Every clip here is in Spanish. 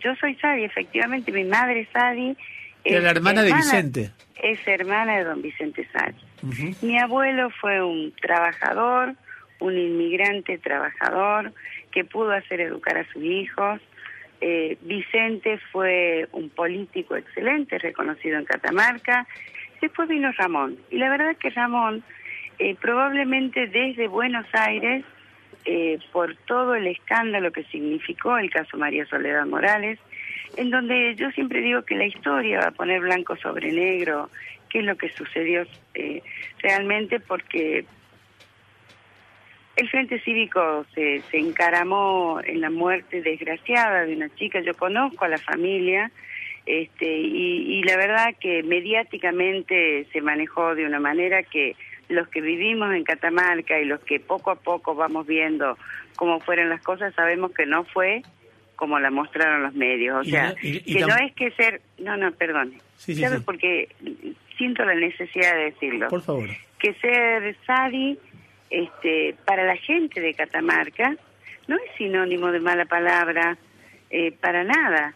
Yo soy Sadi, efectivamente, mi madre es Sadi. Era la hermana, de Vicente. Es hermana de don Vicente Sadi. Mi abuelo fue un trabajador, un inmigrante trabajador que pudo hacer educar a sus hijos. Eh, Vicente fue un político excelente, reconocido en Catamarca. Después vino Ramón. Y la verdad que Ramón, eh, probablemente desde Buenos Aires, eh, por todo el escándalo que significó el caso María Soledad Morales, en donde yo siempre digo que la historia va a poner blanco sobre negro qué es lo que sucedió eh, realmente, porque el Frente Cívico se, se encaramó en la muerte desgraciada de una chica, yo conozco a la familia, este, y, y la verdad que mediáticamente se manejó de una manera que los que vivimos en Catamarca y los que poco a poco vamos viendo cómo fueron las cosas, sabemos que no fue como la mostraron los medios. O sea, que no es que ser... No, no, perdone. Sí, Porque siento la necesidad de decirlo. Por favor. Que ser Sadi, este, para la gente de Catamarca, no es sinónimo de mala palabra, eh, para nada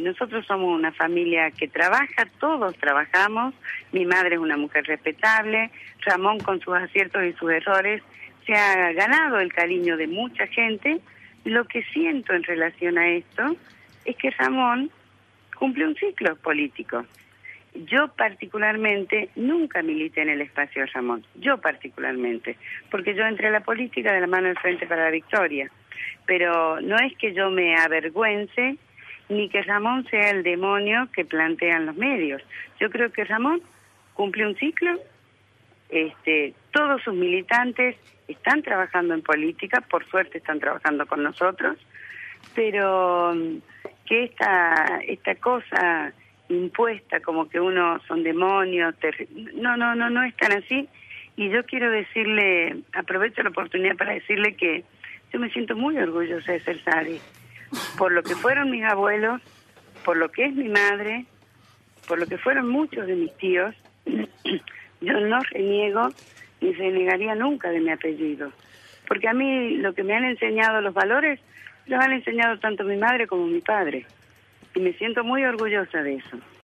nosotros somos una familia que trabaja, todos trabajamos, mi madre es una mujer respetable, Ramón con sus aciertos y sus errores se ha ganado el cariño de mucha gente. Lo que siento en relación a esto es que Ramón cumple un ciclo político. Yo particularmente nunca milité en el espacio de Ramón, yo particularmente, porque yo entré a la política de la mano del Frente para la Victoria. Pero no es que yo me avergüence ni que Ramón sea el demonio que plantean los medios. Yo creo que Ramón cumple un ciclo, este, todos sus militantes están trabajando en política, por suerte están trabajando con nosotros, pero mm, que esta, esta cosa impuesta como que uno son demonios, no, no, no, no es tan así. Y yo quiero decirle, aprovecho la oportunidad para decirle que yo me siento muy orgullosa de ser Sari por lo que fueron mis abuelos, por lo que es mi madre, por lo que fueron muchos de mis tíos, yo no reniego ni renegaría nunca de mi apellido. Porque a mí lo que me han enseñado los valores, los han enseñado tanto mi madre como mi padre. Y me siento muy orgullosa de eso.